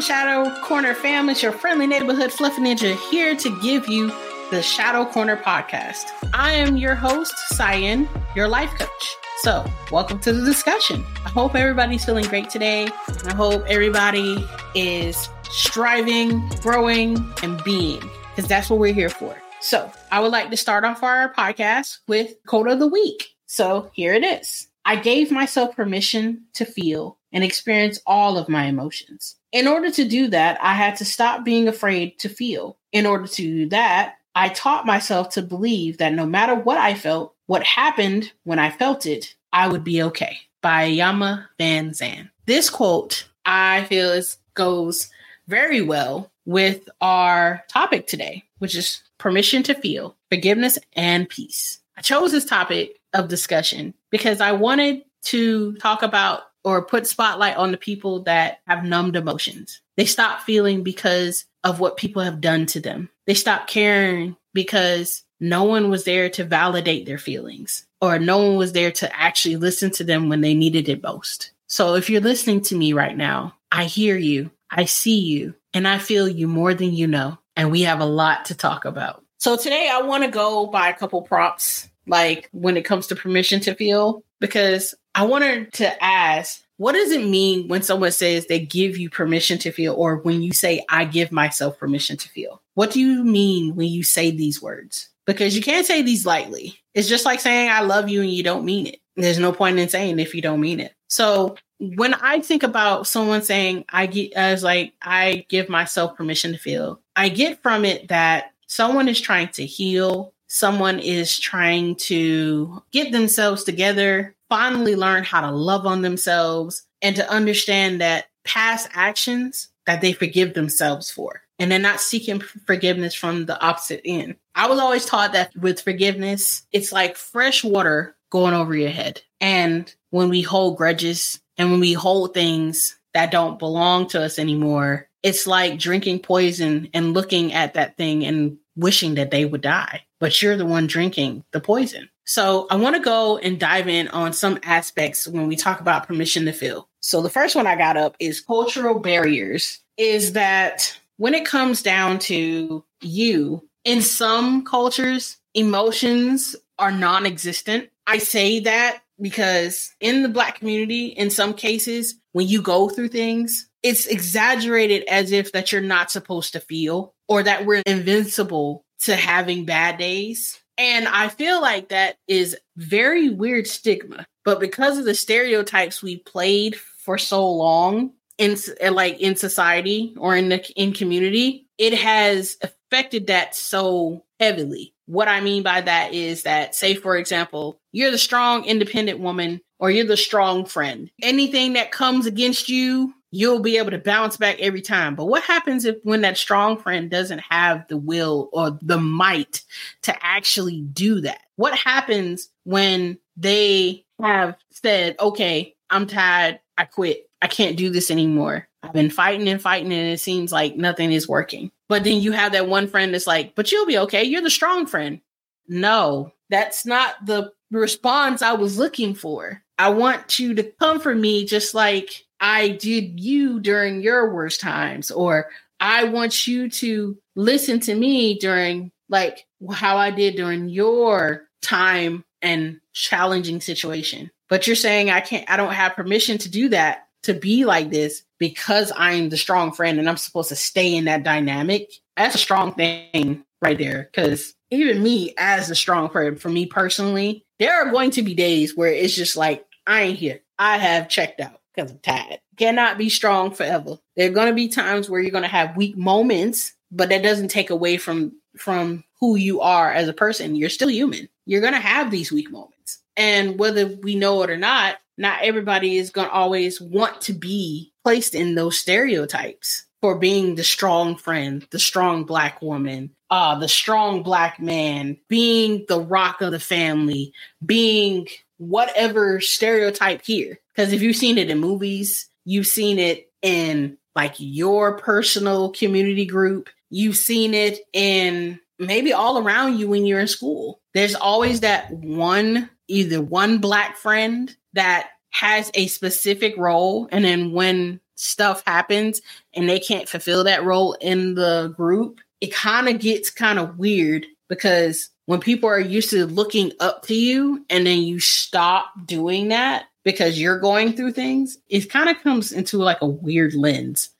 Shadow Corner fam? It's your friendly neighborhood fluffy ninja here to give you the Shadow Corner podcast. I am your host, Cyan, your life coach. So, welcome to the discussion. I hope everybody's feeling great today. I hope everybody is striving, growing, and being, because that's what we're here for. So, I would like to start off our podcast with quote of the week. So, here it is. I gave myself permission to feel and experience all of my emotions. In order to do that, I had to stop being afraid to feel. In order to do that, I taught myself to believe that no matter what I felt, what happened when I felt it, I would be okay. By Iyanla Vanzant. This quote, I feel, is, goes very well with our topic today, which is permission to feel, forgiveness, and peace. I chose this topic of discussion because I wanted to talk about or put spotlight on the people that have numbed emotions. They stop feeling because of what people have done to them. They stop caring because no one was there to validate their feelings or no one was there to actually listen to them when they needed it most. So if you're listening to me right now, I hear you, I see you, and I feel you more than you know. And we have a lot to talk about. So today I want to go by a couple prompts, like when it comes to permission to feel, because I wanted to ask what does it mean when someone says they give you permission to feel, or when you say, I give myself permission to feel? What do you mean when you say these words? Because you can't say these lightly. It's just like saying, I love you and you don't mean it. There's no point in saying if you don't mean it. So when I think about someone saying, I get, as like, I give myself permission to feel, I get from it that someone is trying to heal, someone is trying to get themselves together, finally learn how to love on themselves and to understand that past actions that they forgive themselves for and they're not seeking forgiveness from the opposite end. I was always taught that with forgiveness, it's like fresh water going over your head. And when we hold grudges and when we hold things that don't belong to us anymore, it's like drinking poison and looking at that thing and wishing that they would die, but you're the one drinking the poison. So I want to go and dive in on some aspects when we talk about permission to feel. So the first one I got up is cultural barriers is that when it comes down to you, in some cultures, emotions are non existent. I say that because in the Black community, in some cases, when you go through things, it's exaggerated as if that you're not supposed to feel or that we're invincible to having bad days. And I feel like that is very weird stigma. But because of the stereotypes we played for so long in like in society or in the in community, it has affected that so heavily. What I mean by that is that say for example, you're the strong independent woman or you're the strong friend. Anything that comes against you you'll be able to bounce back every time. But what happens if when that strong friend doesn't have the will or the might to actually do that? What happens when they have said, okay, I'm tired, I quit, I can't do this anymore. I've been fighting and fighting, and it seems like nothing is working. But then you have that one friend that's like, but you'll be okay. You're the strong friend. No, that's not the response I was looking for. I want you to comfort me just like I did you during your worst times, or I want you to listen to me during like how I did during your time and challenging situation. But you're saying I can't, I don't have permission to do that, to be like this because I'm the strong friend and I'm supposed to stay in that dynamic. That's a strong thing right there. Cause even me as a strong friend, for me personally, there are going to be days where it's just like, I ain't here. I have checked out because I'm tired. Cannot be strong forever. There are going to be times where you're going to have weak moments, but that doesn't take away from from who you are as a person. You're still human. You're going to have these weak moments. And whether we know it or not, not everybody is going to always want to be placed in those stereotypes for being the strong friend, the strong black woman, uh, the strong black man, being the rock of the family, being whatever stereotype here. Because if you've seen it in movies, you've seen it in like your personal community group, you've seen it in maybe all around you when you're in school. There's always that one, either one black friend that has a specific role and then when stuff happens and they can't fulfill that role in the group, it kind of gets kind of weird because when people are used to looking up to you and then you stop doing that because you're going through things, it kind of comes into like a weird lens.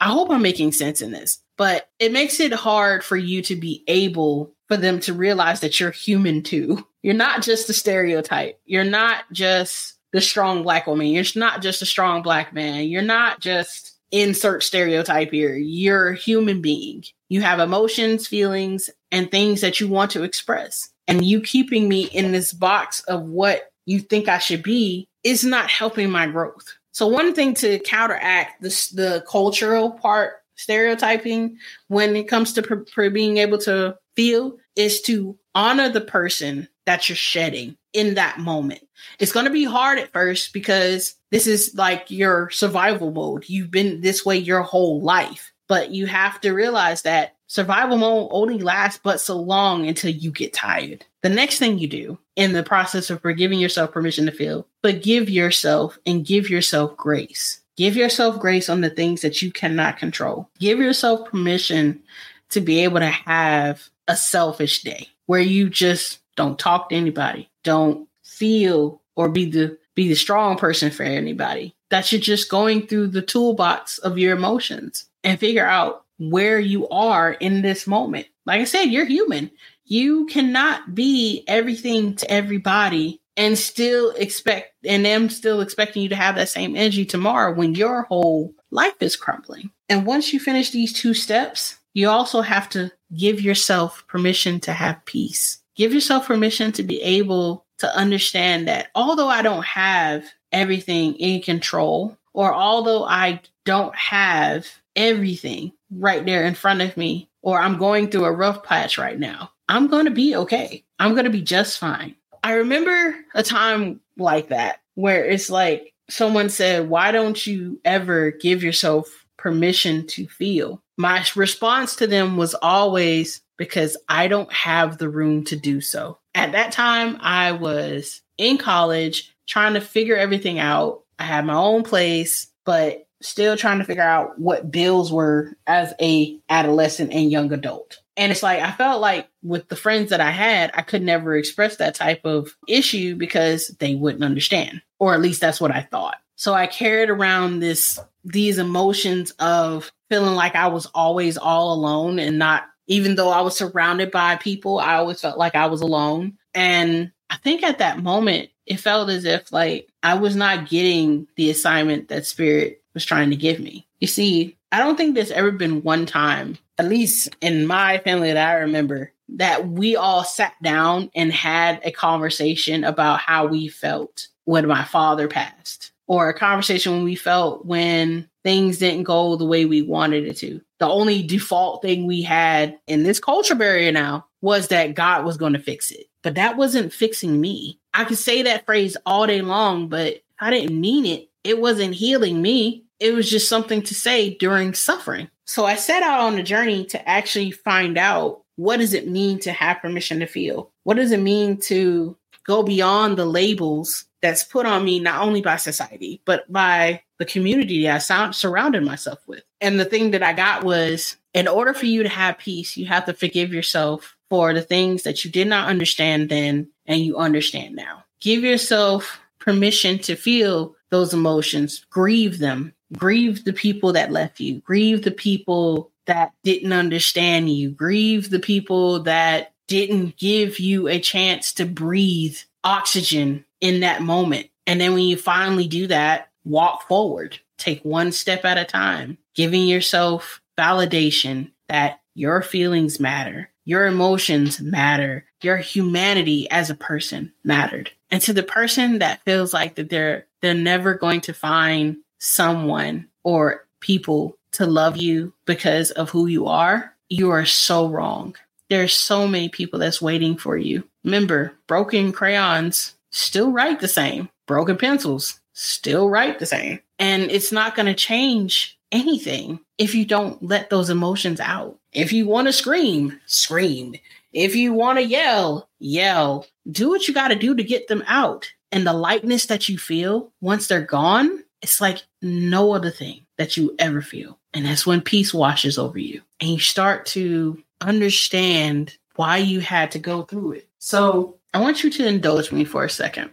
I hope I'm making sense in this, but it makes it hard for you to be able for them to realize that you're human too. You're not just a stereotype. You're not just the strong black woman. You're not just a strong black man. You're not just insert stereotype here. You're a human being. You have emotions, feelings, and things that you want to express. And you keeping me in this box of what you think I should be is not helping my growth. So one thing to counteract this the cultural part stereotyping when it comes to being able to feel is to honor the person that you're shedding in that moment. It's going to be hard at first because this is like your survival mode. You've been this way your whole life, but you have to realize that survival mode only lasts but so long until you get tired. The next thing you do in the process of forgiving yourself permission to feel, forgive yourself and give yourself grace. Give yourself grace on the things that you cannot control. Give yourself permission to be able to have a selfish day where you just don't talk to anybody, don't feel or be the be the strong person for anybody. That you're just going through the toolbox of your emotions and figure out where you are in this moment. Like I said, you're human. You cannot be everything to everybody and still expect and them still expecting you to have that same energy tomorrow when your whole life is crumbling. And once you finish these two steps, you also have to give yourself permission to have peace. Give yourself permission to be able to understand that although I don't have everything in control, or although I don't have everything right there in front of me, or I'm going through a rough patch right now, I'm going to be okay. I'm going to be just fine. I remember a time like that where it's like someone said, Why don't you ever give yourself permission to feel? My response to them was always because I don't have the room to do so. At that time, I was in college trying to figure everything out. I had my own place, but still trying to figure out what bills were as a adolescent and young adult. And it's like I felt like with the friends that I had, I could never express that type of issue because they wouldn't understand. Or at least that's what I thought. So I carried around this these emotions of feeling like I was always all alone and not even though I was surrounded by people, I always felt like I was alone. And I think at that moment, it felt as if like I was not getting the assignment that spirit was trying to give me. You see, I don't think there's ever been one time, at least in my family that I remember, that we all sat down and had a conversation about how we felt when my father passed, or a conversation when we felt when things didn't go the way we wanted it to. The only default thing we had in this culture barrier now was that God was going to fix it. But that wasn't fixing me. I could say that phrase all day long, but I didn't mean it. It wasn't healing me. It was just something to say during suffering. So I set out on a journey to actually find out what does it mean to have permission to feel? What does it mean to go beyond the labels that's put on me not only by society, but by the community that I surrounded myself with. And the thing that I got was in order for you to have peace, you have to forgive yourself for the things that you did not understand then and you understand now. Give yourself permission to feel those emotions, grieve them, grieve the people that left you, grieve the people that didn't understand you, grieve the people that didn't give you a chance to breathe oxygen in that moment. And then when you finally do that, walk forward, take one step at a time, giving yourself validation that your feelings matter, your emotions matter, your humanity as a person mattered. And to the person that feels like that they're they're never going to find someone or people to love you because of who you are, you are so wrong. There's so many people that's waiting for you. Remember, broken crayons still write the same. Broken pencils still write the same. And it's not going to change anything if you don't let those emotions out. If you want to scream, scream. If you want to yell, yell. Do what you got to do to get them out. And the lightness that you feel once they're gone, it's like no other thing that you ever feel. And that's when peace washes over you and you start to understand why you had to go through it. So I want you to indulge me for a second.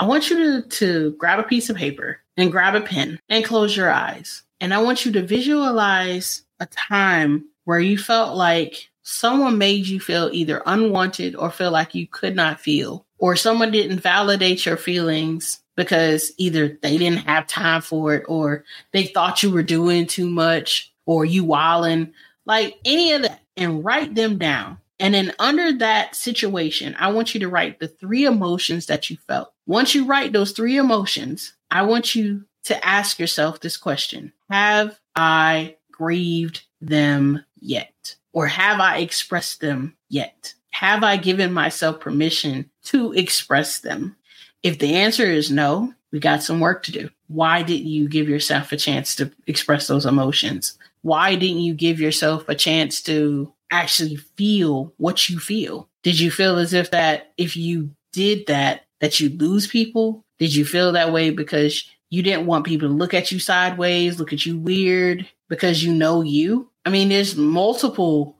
I want you to, to grab a piece of paper and grab a pen and close your eyes. And I want you to visualize a time where you felt like someone made you feel either unwanted or feel like you could not feel, or someone didn't validate your feelings because either they didn't have time for it or they thought you were doing too much or you wilding, like any of that, and write them down. And then under that situation, I want you to write the three emotions that you felt. Once you write those three emotions, I want you to ask yourself this question Have I grieved them yet? Or have I expressed them yet? Have I given myself permission to express them? If the answer is no, we got some work to do. Why didn't you give yourself a chance to express those emotions? Why didn't you give yourself a chance to actually feel what you feel? Did you feel as if that if you did that, that you lose people? Did you feel that way because you didn't want people to look at you sideways, look at you weird because you know you? I mean, there's multiple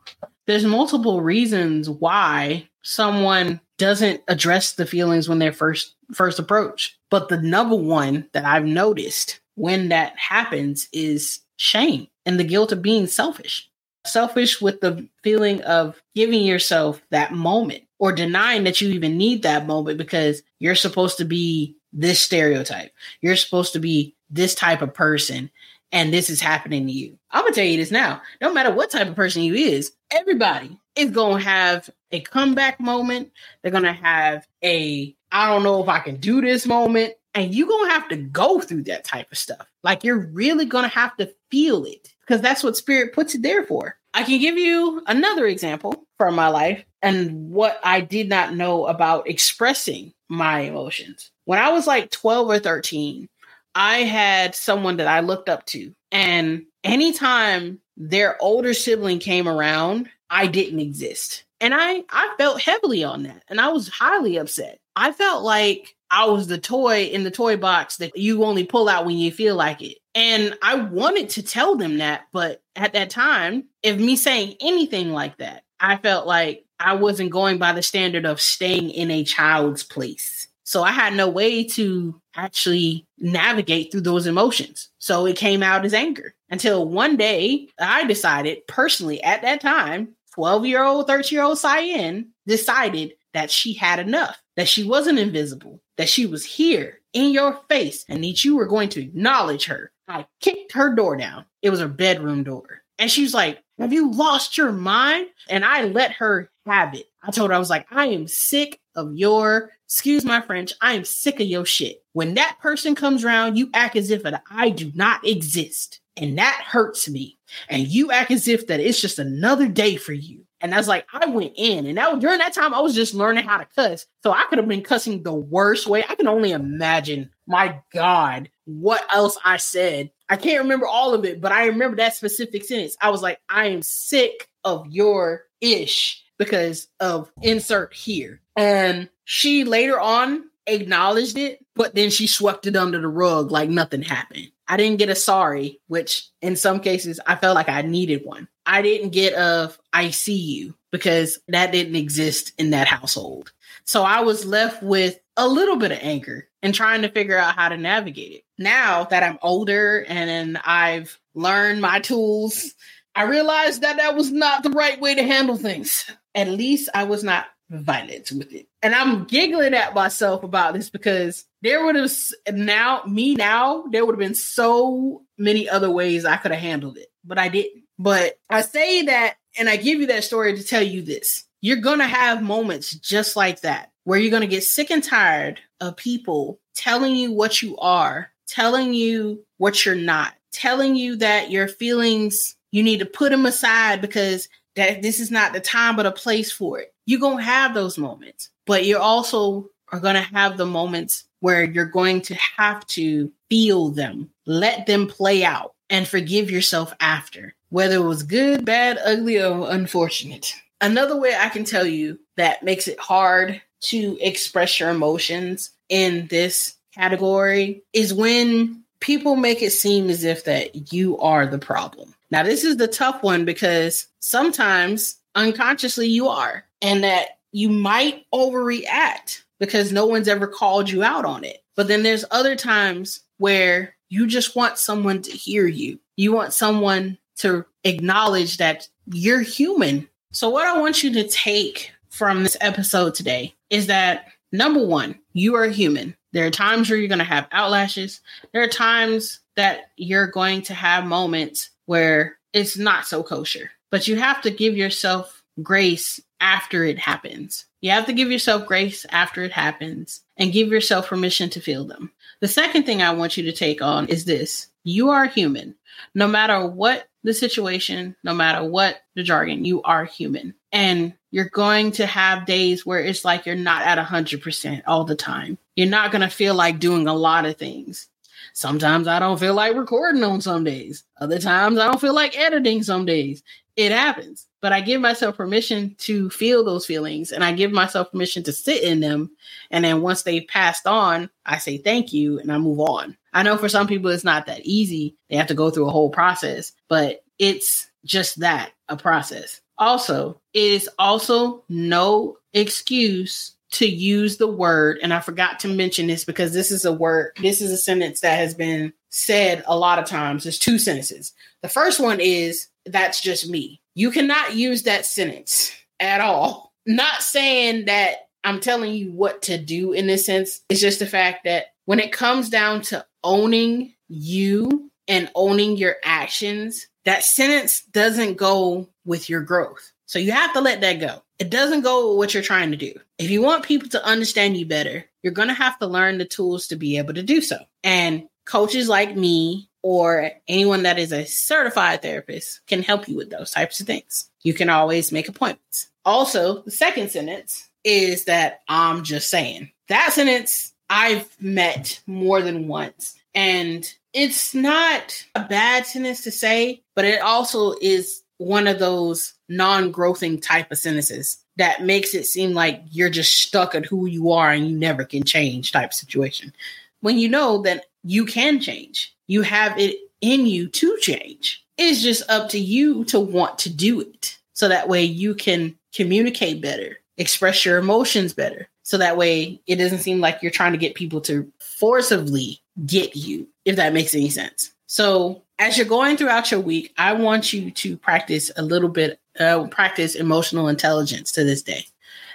there's multiple reasons why someone doesn't address the feelings when they're first first approached. But the number one that I've noticed when that happens is shame and the guilt of being selfish selfish with the feeling of giving yourself that moment or denying that you even need that moment because you're supposed to be this stereotype. You're supposed to be this type of person and this is happening to you. I'm gonna tell you this now. No matter what type of person you is, everybody is gonna have a comeback moment. They're gonna have a I don't know if I can do this moment. And you're gonna have to go through that type of stuff. Like you're really gonna have to feel it because that's what spirit puts it there for. I can give you another example from my life and what I did not know about expressing my emotions. When I was like 12 or 13, I had someone that I looked up to, and anytime their older sibling came around, I didn't exist. And I I felt heavily on that and I was highly upset. I felt like I was the toy in the toy box that you only pull out when you feel like it. And I wanted to tell them that, but at that time, if me saying anything like that, I felt like I wasn't going by the standard of staying in a child's place. So I had no way to actually navigate through those emotions. So it came out as anger until one day I decided personally at that time, 12 year old, 13 year old Cyan decided that she had enough, that she wasn't invisible, that she was here in your face, and that you were going to acknowledge her. I kicked her door down. It was her bedroom door. And she's like, Have you lost your mind? And I let her have it. I told her, I was like, I am sick of your, excuse my French, I am sick of your shit. When that person comes around, you act as if I do not exist. And that hurts me. And you act as if that it's just another day for you. And I was like, I went in, and that was during that time I was just learning how to cuss. So I could have been cussing the worst way. I can only imagine, my God, what else I said. I can't remember all of it, but I remember that specific sentence. I was like, I am sick of your ish because of insert here. And she later on acknowledged it, but then she swept it under the rug like nothing happened. I didn't get a sorry, which in some cases I felt like I needed one. I didn't get a I see you because that didn't exist in that household. So I was left with a little bit of anger and trying to figure out how to navigate it. Now that I'm older and I've learned my tools, I realized that that was not the right way to handle things. At least I was not violent with it. And I'm giggling at myself about this because there would have now me now there would have been so many other ways I could have handled it, but I didn't. But I say that and I give you that story to tell you this. You're going to have moments just like that where you're going to get sick and tired of people telling you what you are, telling you what you're not, telling you that your feelings you need to put them aside because that this is not the time but a place for it. You're going to have those moments, but you're also are going to have the moments where you're going to have to feel them, let them play out, and forgive yourself after, whether it was good, bad, ugly, or unfortunate. another way I can tell you that makes it hard to express your emotions in this category is when people make it seem as if that you are the problem. Now, this is the tough one because sometimes unconsciously you are, and that you might overreact because no one's ever called you out on it. But then there's other times where you just want someone to hear you. You want someone to acknowledge that you're human. So, what I want you to take from this episode today is that number one, you are human. There are times where you're going to have outlashes. There are times that you're going to have moments where it's not so kosher, but you have to give yourself grace after it happens. You have to give yourself grace after it happens and give yourself permission to feel them. The second thing I want you to take on is this you are human. No matter what the situation, no matter what the jargon, you are human. And you're going to have days where it's like you're not at 100% all the time. You're not going to feel like doing a lot of things. Sometimes I don't feel like recording on some days. Other times I don't feel like editing some days. It happens. But I give myself permission to feel those feelings and I give myself permission to sit in them. And then once they've passed on, I say thank you and I move on. I know for some people it's not that easy. They have to go through a whole process, but it's just that a process. Also, it is also no excuse to use the word, and I forgot to mention this because this is a word, this is a sentence that has been said a lot of times. There's two sentences. The first one is, that's just me. You cannot use that sentence at all. Not saying that I'm telling you what to do in this sense. It's just the fact that when it comes down to owning you and owning your actions, that sentence doesn't go with your growth. So you have to let that go. It doesn't go with what you're trying to do. If you want people to understand you better, you're going to have to learn the tools to be able to do so. And coaches like me or anyone that is a certified therapist can help you with those types of things. You can always make appointments. Also, the second sentence is that I'm just saying. That sentence I've met more than once. And it's not a bad sentence to say, but it also is one of those non-growthing type of sentences that makes it seem like you're just stuck at who you are and you never can change type situation. When you know that you can change, you have it in you to change. It's just up to you to want to do it. So that way you can communicate better, express your emotions better. So that way it doesn't seem like you're trying to get people to forcibly get you, if that makes any sense. So as you're going throughout your week, I want you to practice a little bit, uh, practice emotional intelligence to this day.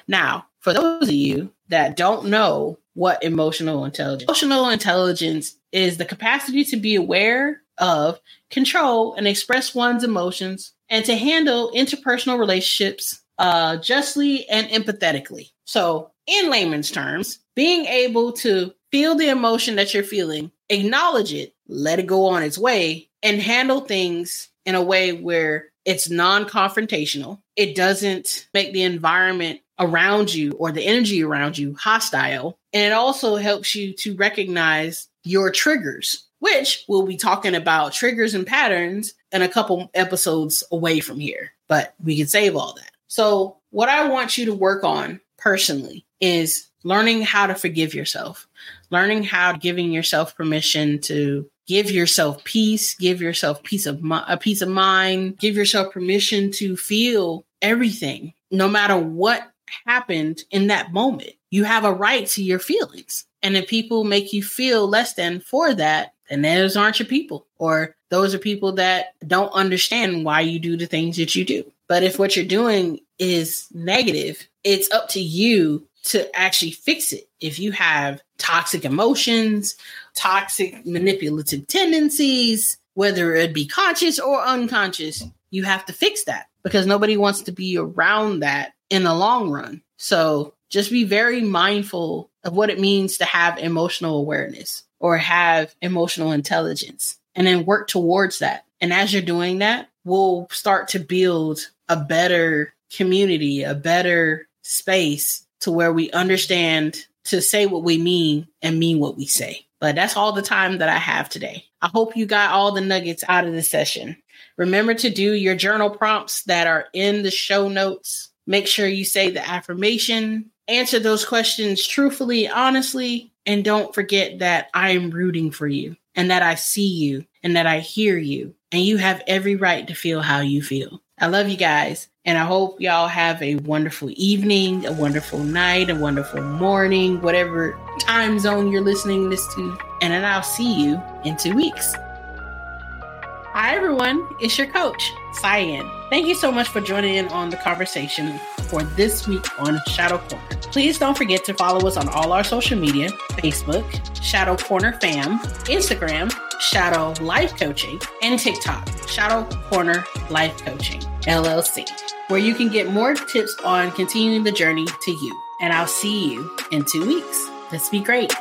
Now, for those of you that don't know what emotional intelligence, emotional intelligence is the capacity to be aware of, control, and express one's emotions, and to handle interpersonal relationships uh, justly and empathetically. So, in layman's terms, being able to feel the emotion that you're feeling, acknowledge it, let it go on its way, and handle things in a way where it's non confrontational. It doesn't make the environment around you or the energy around you hostile. And it also helps you to recognize your triggers, which we'll be talking about triggers and patterns in a couple episodes away from here, but we can save all that. So, what I want you to work on personally is learning how to forgive yourself, learning how giving yourself permission to give yourself peace, give yourself peace of mi- a peace of mind, give yourself permission to feel everything, no matter what happened in that moment. You have a right to your feelings. And if people make you feel less than for that, then those aren't your people. Or those are people that don't understand why you do the things that you do. But if what you're doing is negative, it's up to you to actually fix it. If you have toxic emotions, toxic manipulative tendencies, whether it be conscious or unconscious, you have to fix that because nobody wants to be around that in the long run. So just be very mindful of what it means to have emotional awareness or have emotional intelligence and then work towards that. And as you're doing that, we'll start to build a better community, a better space to where we understand to say what we mean and mean what we say. But that's all the time that I have today. I hope you got all the nuggets out of the session. Remember to do your journal prompts that are in the show notes Make sure you say the affirmation, answer those questions truthfully, honestly, and don't forget that I am rooting for you and that I see you and that I hear you. And you have every right to feel how you feel. I love you guys. And I hope y'all have a wonderful evening, a wonderful night, a wonderful morning, whatever time zone you're listening this to. And then I'll see you in two weeks. Hi, everyone. It's your coach, Cyan. Thank you so much for joining in on the conversation for this week on Shadow Corner. Please don't forget to follow us on all our social media Facebook, Shadow Corner Fam, Instagram, Shadow Life Coaching, and TikTok, Shadow Corner Life Coaching, LLC, where you can get more tips on continuing the journey to you. And I'll see you in two weeks. Let's be great.